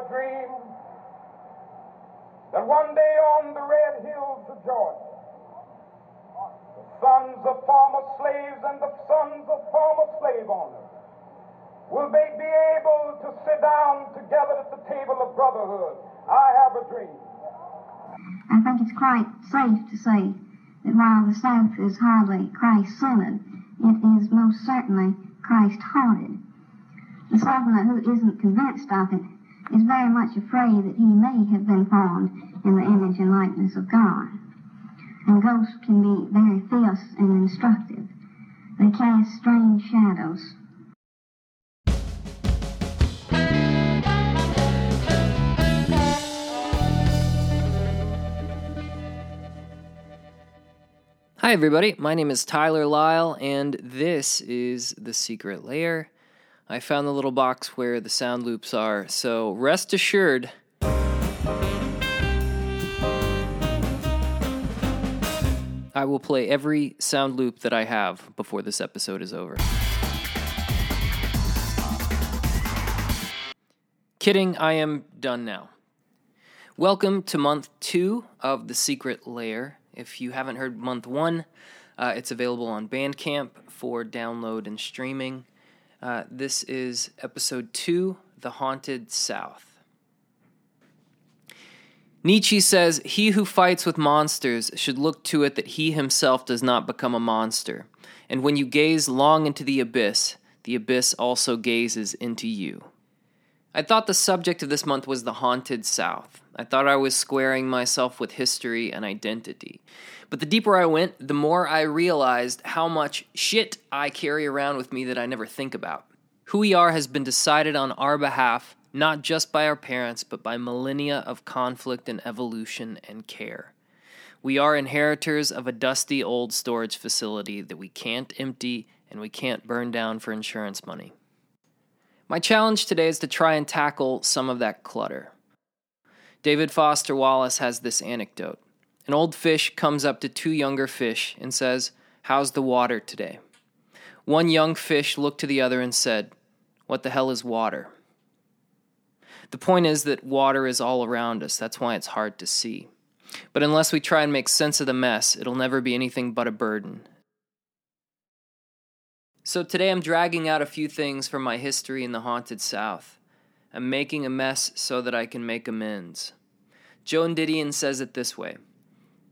a dream that one day on the red hills of Georgia, the sons of former slaves and the sons of former slave owners will they be able to sit down together at the table of brotherhood. I have a dream. I think it's quite safe to say that while the South is hardly Christ centered, it is most certainly Christ haunted. The Southerner who isn't convinced of it is very much afraid that he may have been formed in the image and likeness of God. And ghosts can be very fierce and instructive. They cast strange shadows. Hi, everybody. My name is Tyler Lyle, and this is The Secret Layer. I found the little box where the sound loops are, so rest assured. I will play every sound loop that I have before this episode is over. Kidding, I am done now. Welcome to month two of The Secret Layer. If you haven't heard month one, uh, it's available on Bandcamp for download and streaming. Uh, this is episode two The Haunted South. Nietzsche says, He who fights with monsters should look to it that he himself does not become a monster. And when you gaze long into the abyss, the abyss also gazes into you. I thought the subject of this month was the haunted South. I thought I was squaring myself with history and identity. But the deeper I went, the more I realized how much shit I carry around with me that I never think about. Who we are has been decided on our behalf, not just by our parents, but by millennia of conflict and evolution and care. We are inheritors of a dusty old storage facility that we can't empty and we can't burn down for insurance money. My challenge today is to try and tackle some of that clutter. David Foster Wallace has this anecdote. An old fish comes up to two younger fish and says, How's the water today? One young fish looked to the other and said, What the hell is water? The point is that water is all around us. That's why it's hard to see. But unless we try and make sense of the mess, it'll never be anything but a burden. So today I'm dragging out a few things from my history in the haunted South. I'm making a mess so that I can make amends. Joan Didion says it this way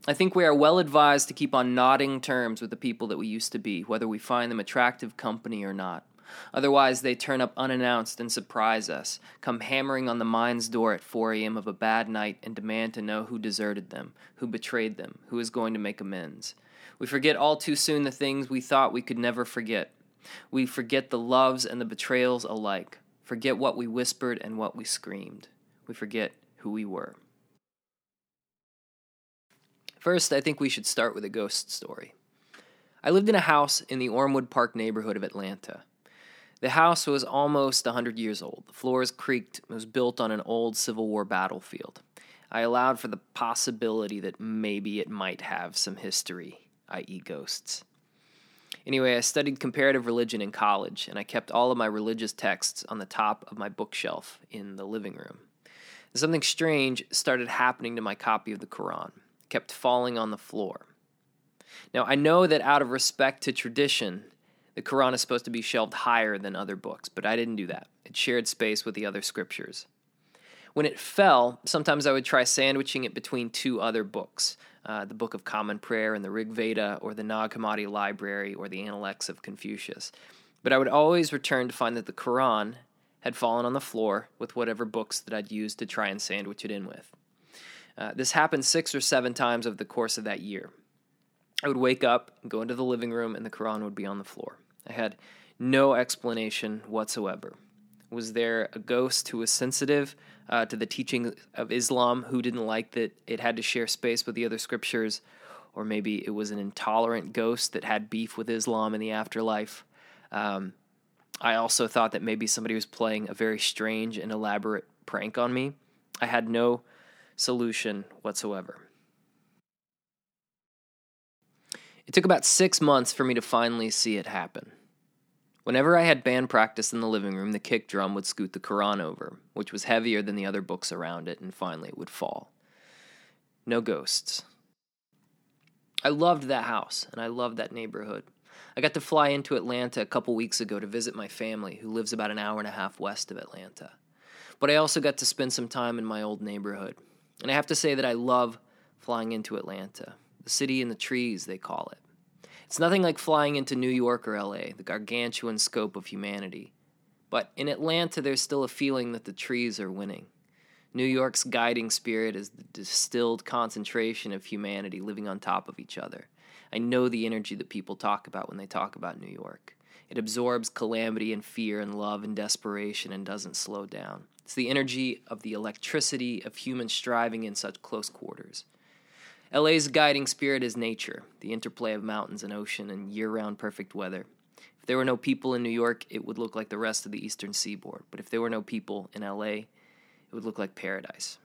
I think we are well advised to keep on nodding terms with the people that we used to be, whether we find them attractive company or not. Otherwise, they turn up unannounced and surprise us, come hammering on the mind's door at 4 a.m. of a bad night and demand to know who deserted them, who betrayed them, who is going to make amends. We forget all too soon the things we thought we could never forget. We forget the loves and the betrayals alike, forget what we whispered and what we screamed. We forget who we were. First, I think we should start with a ghost story. I lived in a house in the Ormwood Park neighborhood of Atlanta. The house was almost a 100 years old. The floors creaked. It was built on an old Civil War battlefield. I allowed for the possibility that maybe it might have some history, i.e., ghosts. Anyway, I studied comparative religion in college, and I kept all of my religious texts on the top of my bookshelf in the living room. Something strange started happening to my copy of the Quran. Kept falling on the floor. Now, I know that out of respect to tradition, the Quran is supposed to be shelved higher than other books, but I didn't do that. It shared space with the other scriptures. When it fell, sometimes I would try sandwiching it between two other books uh, the Book of Common Prayer and the Rig Veda, or the Nag Hammadi Library, or the Analects of Confucius. But I would always return to find that the Quran had fallen on the floor with whatever books that I'd used to try and sandwich it in with. Uh, this happened six or seven times over the course of that year. I would wake up, go into the living room, and the Quran would be on the floor. I had no explanation whatsoever. Was there a ghost who was sensitive uh, to the teaching of Islam who didn't like that it had to share space with the other scriptures? Or maybe it was an intolerant ghost that had beef with Islam in the afterlife. Um, I also thought that maybe somebody was playing a very strange and elaborate prank on me. I had no solution whatsoever. It took about six months for me to finally see it happen. Whenever I had band practice in the living room, the kick drum would scoot the Quran over, which was heavier than the other books around it, and finally it would fall. No ghosts. I loved that house, and I loved that neighborhood. I got to fly into Atlanta a couple weeks ago to visit my family, who lives about an hour and a half west of Atlanta. But I also got to spend some time in my old neighborhood. And I have to say that I love flying into Atlanta, the city in the trees, they call it. It's nothing like flying into New York or LA, the gargantuan scope of humanity. But in Atlanta, there's still a feeling that the trees are winning. New York's guiding spirit is the distilled concentration of humanity living on top of each other. I know the energy that people talk about when they talk about New York. It absorbs calamity and fear and love and desperation and doesn't slow down. It's the energy of the electricity of human striving in such close quarters. LA's guiding spirit is nature, the interplay of mountains and ocean and year round perfect weather. If there were no people in New York, it would look like the rest of the eastern seaboard. But if there were no people in LA, it would look like paradise.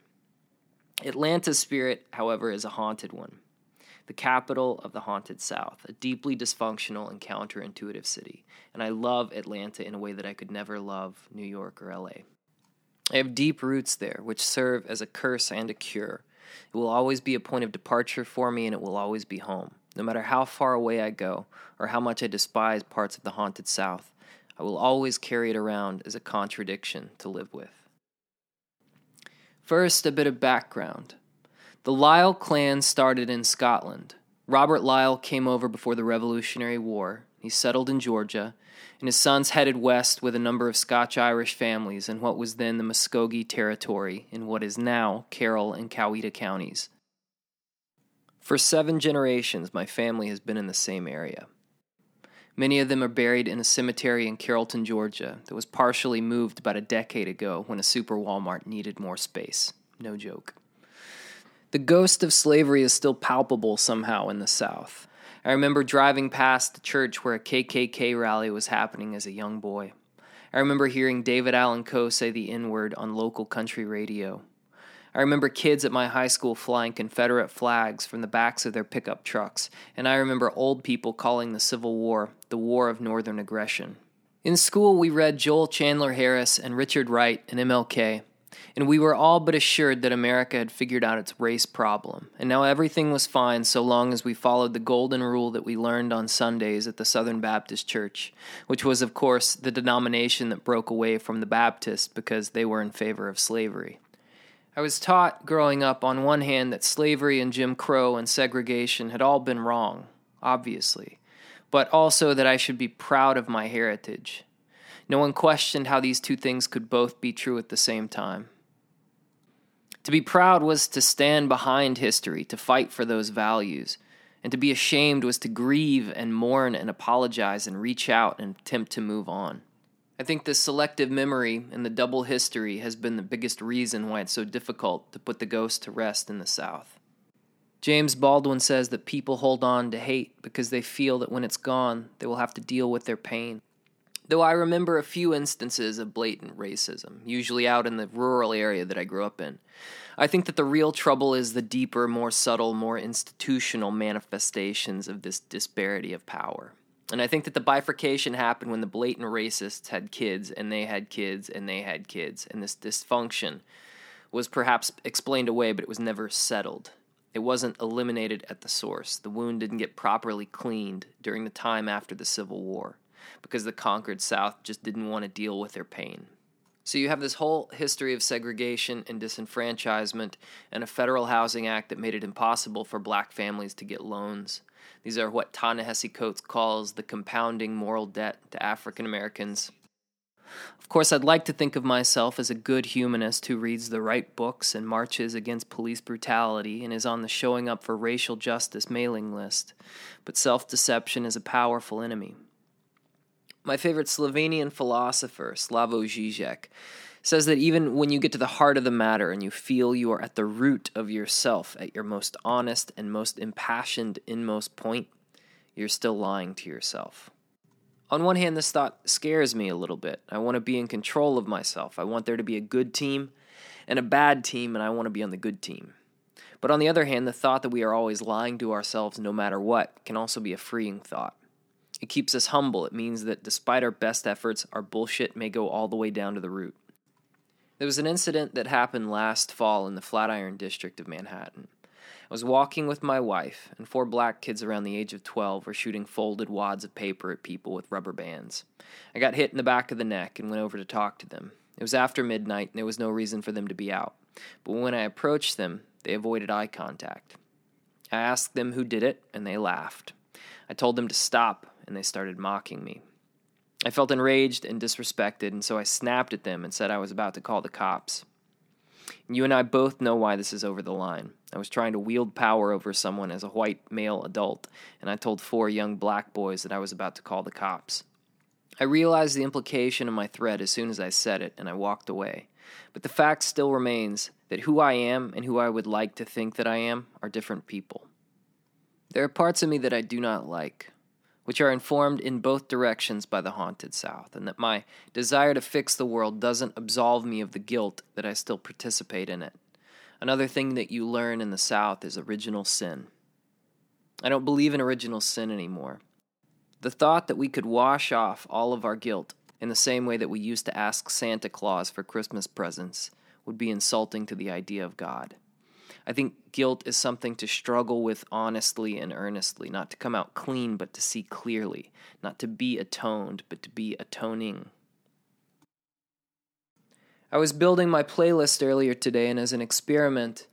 Atlanta's spirit, however, is a haunted one. The capital of the haunted South, a deeply dysfunctional and counterintuitive city. And I love Atlanta in a way that I could never love New York or LA. I have deep roots there, which serve as a curse and a cure it will always be a point of departure for me, and it will always be home. No matter how far away I go, or how much I despise parts of the haunted South, I will always carry it around as a contradiction to live with. First, a bit of background. The Lyle clan started in Scotland. Robert Lyle came over before the Revolutionary War. He settled in Georgia and his sons headed west with a number of Scotch Irish families in what was then the Muskogee Territory in what is now Carroll and Coweta counties. For seven generations, my family has been in the same area. Many of them are buried in a cemetery in Carrollton, Georgia, that was partially moved about a decade ago when a super Walmart needed more space. No joke. The ghost of slavery is still palpable somehow in the South. I remember driving past the church where a KKK rally was happening as a young boy. I remember hearing David Allan Coe say the N word on local country radio. I remember kids at my high school flying Confederate flags from the backs of their pickup trucks, and I remember old people calling the Civil War the War of Northern Aggression. In school, we read Joel Chandler Harris and Richard Wright and MLK and we were all but assured that America had figured out its race problem, and now everything was fine so long as we followed the golden rule that we learned on Sundays at the Southern Baptist Church, which was, of course, the denomination that broke away from the Baptists because they were in favor of slavery. I was taught growing up, on one hand, that slavery and Jim Crow and segregation had all been wrong, obviously, but also that I should be proud of my heritage. No one questioned how these two things could both be true at the same time. To be proud was to stand behind history, to fight for those values. And to be ashamed was to grieve and mourn and apologize and reach out and attempt to move on. I think the selective memory and the double history has been the biggest reason why it's so difficult to put the ghost to rest in the South. James Baldwin says that people hold on to hate because they feel that when it's gone, they will have to deal with their pain. Though I remember a few instances of blatant racism, usually out in the rural area that I grew up in. I think that the real trouble is the deeper, more subtle, more institutional manifestations of this disparity of power. And I think that the bifurcation happened when the blatant racists had kids, and they had kids, and they had kids, and this dysfunction was perhaps explained away, but it was never settled. It wasn't eliminated at the source. The wound didn't get properly cleaned during the time after the Civil War because the conquered South just didn't want to deal with their pain. So you have this whole history of segregation and disenfranchisement and a federal housing act that made it impossible for black families to get loans. These are what Ta-Nehisi Coates calls the compounding moral debt to African Americans. Of course, I'd like to think of myself as a good humanist who reads the right books and marches against police brutality and is on the showing up for racial justice mailing list, but self deception is a powerful enemy. My favorite Slovenian philosopher, Slavoj Žižek, says that even when you get to the heart of the matter and you feel you are at the root of yourself, at your most honest and most impassioned inmost point, you're still lying to yourself. On one hand, this thought scares me a little bit. I want to be in control of myself. I want there to be a good team and a bad team, and I want to be on the good team. But on the other hand, the thought that we are always lying to ourselves no matter what can also be a freeing thought. It keeps us humble. It means that despite our best efforts, our bullshit may go all the way down to the root. There was an incident that happened last fall in the Flatiron district of Manhattan. I was walking with my wife, and four black kids around the age of 12 were shooting folded wads of paper at people with rubber bands. I got hit in the back of the neck and went over to talk to them. It was after midnight, and there was no reason for them to be out. But when I approached them, they avoided eye contact. I asked them who did it, and they laughed. I told them to stop, and they started mocking me. I felt enraged and disrespected, and so I snapped at them and said I was about to call the cops. You and I both know why this is over the line. I was trying to wield power over someone as a white male adult, and I told four young black boys that I was about to call the cops. I realized the implication of my threat as soon as I said it, and I walked away. But the fact still remains that who I am and who I would like to think that I am are different people. There are parts of me that I do not like, which are informed in both directions by the haunted South, and that my desire to fix the world doesn't absolve me of the guilt that I still participate in it. Another thing that you learn in the South is original sin. I don't believe in original sin anymore. The thought that we could wash off all of our guilt in the same way that we used to ask Santa Claus for Christmas presents would be insulting to the idea of God. I think guilt is something to struggle with honestly and earnestly, not to come out clean, but to see clearly, not to be atoned, but to be atoning. I was building my playlist earlier today, and as an experiment,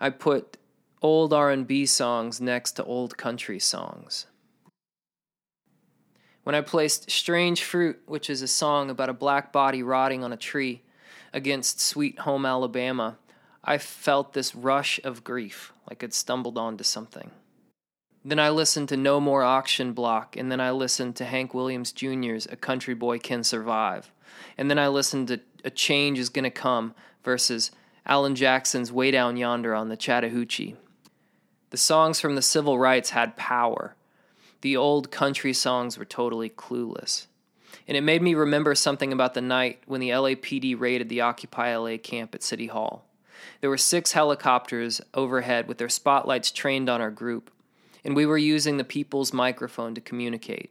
I put old R&B songs next to old country songs. When I placed Strange Fruit, which is a song about a black body rotting on a tree, against Sweet Home Alabama, I felt this rush of grief, like I'd stumbled onto something. Then I listened to No More Auction Block, and then I listened to Hank Williams Jr.'s A Country Boy Can Survive. And then I listened to A Change Is Gonna Come versus Alan Jackson's Way Down Yonder on the Chattahoochee. The songs from the civil rights had power. The old country songs were totally clueless. And it made me remember something about the night when the LAPD raided the Occupy LA camp at City Hall. There were six helicopters overhead with their spotlights trained on our group, and we were using the people's microphone to communicate.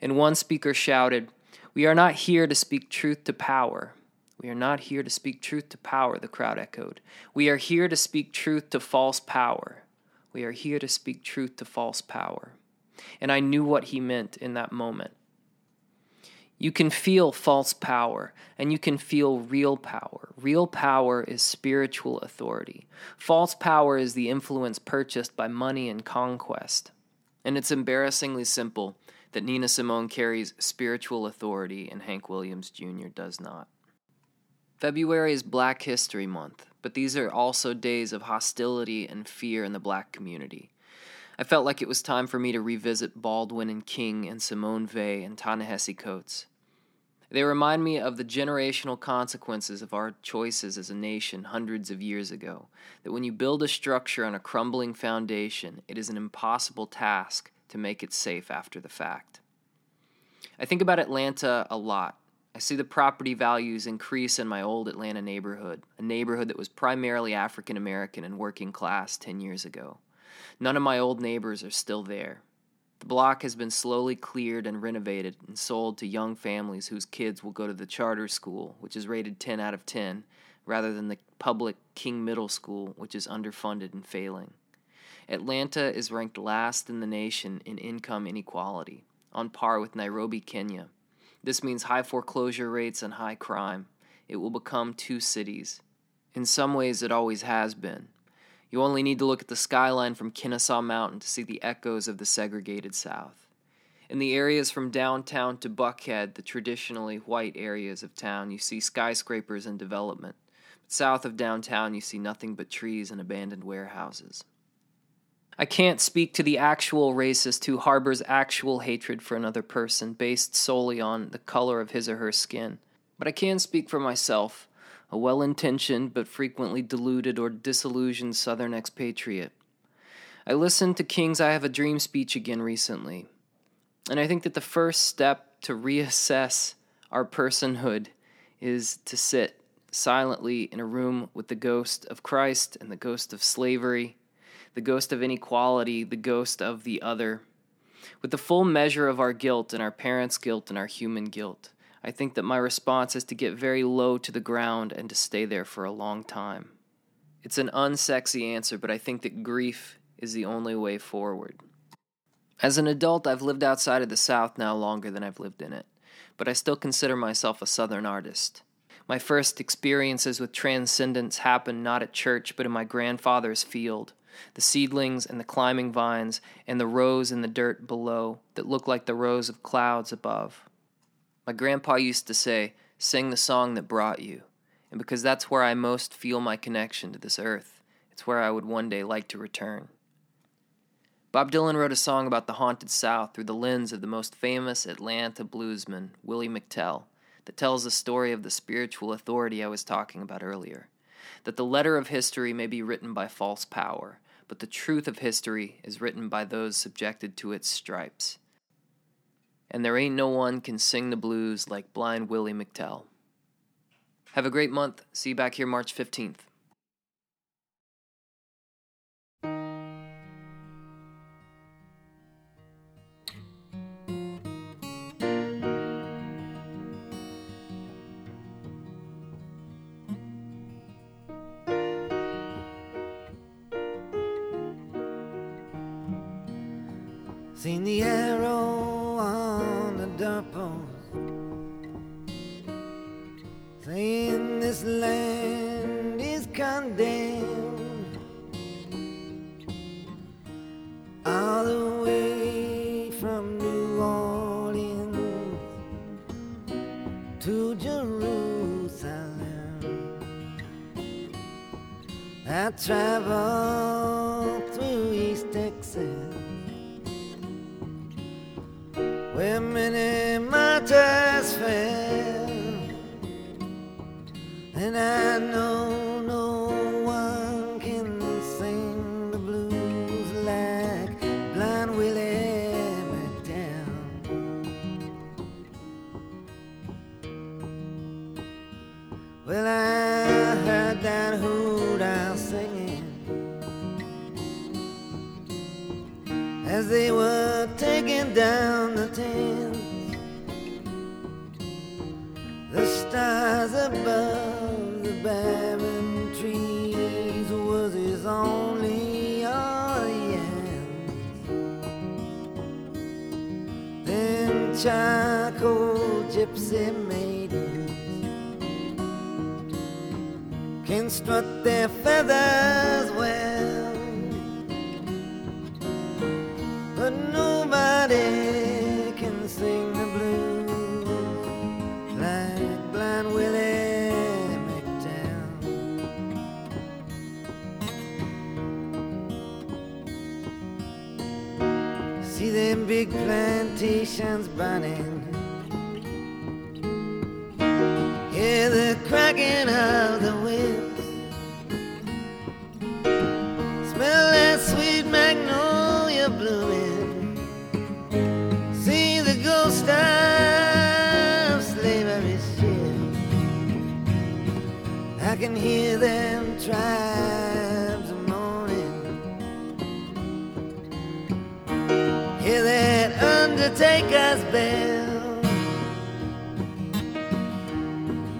And one speaker shouted, We are not here to speak truth to power. We are not here to speak truth to power, the crowd echoed. We are here to speak truth to false power. We are here to speak truth to false power. And I knew what he meant in that moment. You can feel false power and you can feel real power. Real power is spiritual authority. False power is the influence purchased by money and conquest. And it's embarrassingly simple that Nina Simone carries spiritual authority and Hank Williams Jr. does not. February is Black History Month, but these are also days of hostility and fear in the black community. I felt like it was time for me to revisit Baldwin and King and Simone Weil and Ta-Nehisi Coates. They remind me of the generational consequences of our choices as a nation hundreds of years ago. That when you build a structure on a crumbling foundation, it is an impossible task to make it safe after the fact. I think about Atlanta a lot. I see the property values increase in my old Atlanta neighborhood, a neighborhood that was primarily African American and working class 10 years ago. None of my old neighbors are still there. The block has been slowly cleared and renovated and sold to young families whose kids will go to the charter school, which is rated 10 out of 10, rather than the public King Middle School, which is underfunded and failing. Atlanta is ranked last in the nation in income inequality, on par with Nairobi, Kenya. This means high foreclosure rates and high crime. It will become two cities. In some ways, it always has been. You only need to look at the skyline from Kennesaw Mountain to see the echoes of the segregated South. In the areas from downtown to Buckhead, the traditionally white areas of town, you see skyscrapers and development. But south of downtown, you see nothing but trees and abandoned warehouses. I can't speak to the actual racist who harbors actual hatred for another person based solely on the color of his or her skin, but I can speak for myself a well intentioned but frequently deluded or disillusioned Southern expatriate. I listened to King's I Have a Dream speech again recently, and I think that the first step to reassess our personhood is to sit silently in a room with the ghost of Christ and the ghost of slavery, the ghost of inequality, the ghost of the other. With the full measure of our guilt and our parents' guilt and our human guilt, I think that my response is to get very low to the ground and to stay there for a long time. It's an unsexy answer, but I think that grief is the only way forward. As an adult, I've lived outside of the South now longer than I've lived in it, but I still consider myself a Southern artist. My first experiences with transcendence happened not at church, but in my grandfather's field. The seedlings and the climbing vines, and the rows in the dirt below that look like the rows of clouds above. My grandpa used to say, Sing the song that brought you. And because that's where I most feel my connection to this earth, it's where I would one day like to return. Bob Dylan wrote a song about the haunted South through the lens of the most famous Atlanta bluesman, Willie McTell, that tells the story of the spiritual authority I was talking about earlier. That the letter of history may be written by false power, but the truth of history is written by those subjected to its stripes. And there ain't no one can sing the blues like blind Willie McTell. Have a great month. See you back here March 15th. Seen the arrow land is condemned. All the way from New Orleans to Jerusalem. I traveled See them big plantations burning. Hear the cracking of the whips. Undertaker's bell.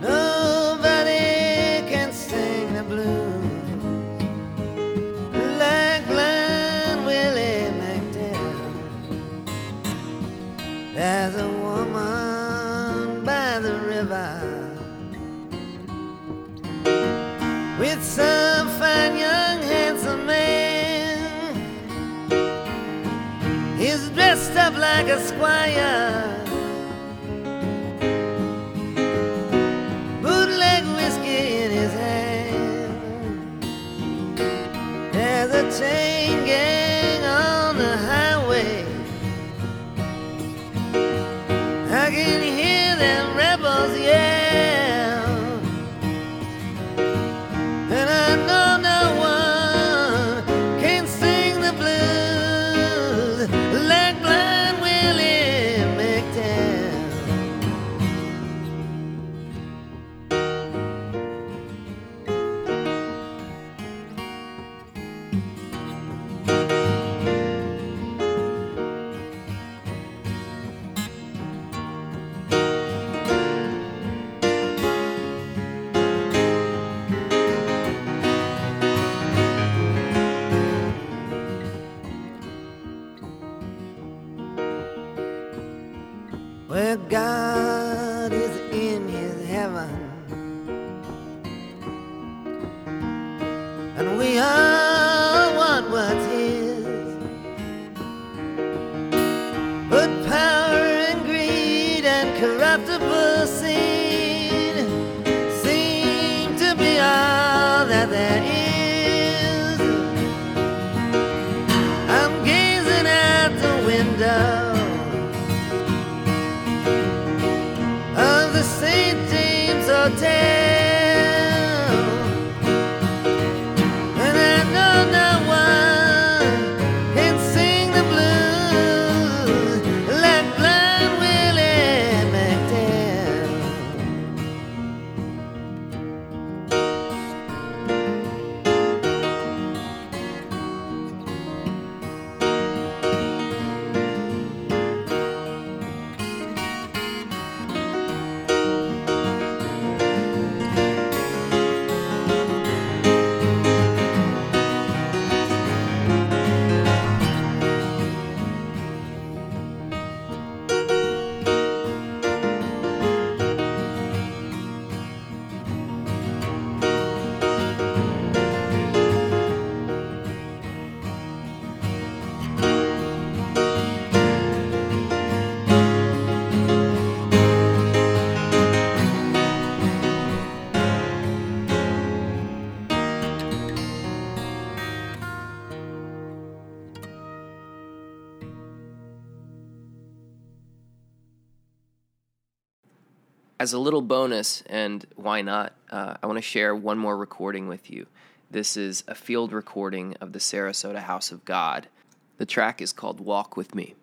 Nobody can sing the blues like blind Willie. There's a woman by the river with some fine young dressed up like a squire. Bootleg whiskey in his hand. There's a chain As a little bonus, and why not, uh, I want to share one more recording with you. This is a field recording of the Sarasota House of God. The track is called Walk With Me.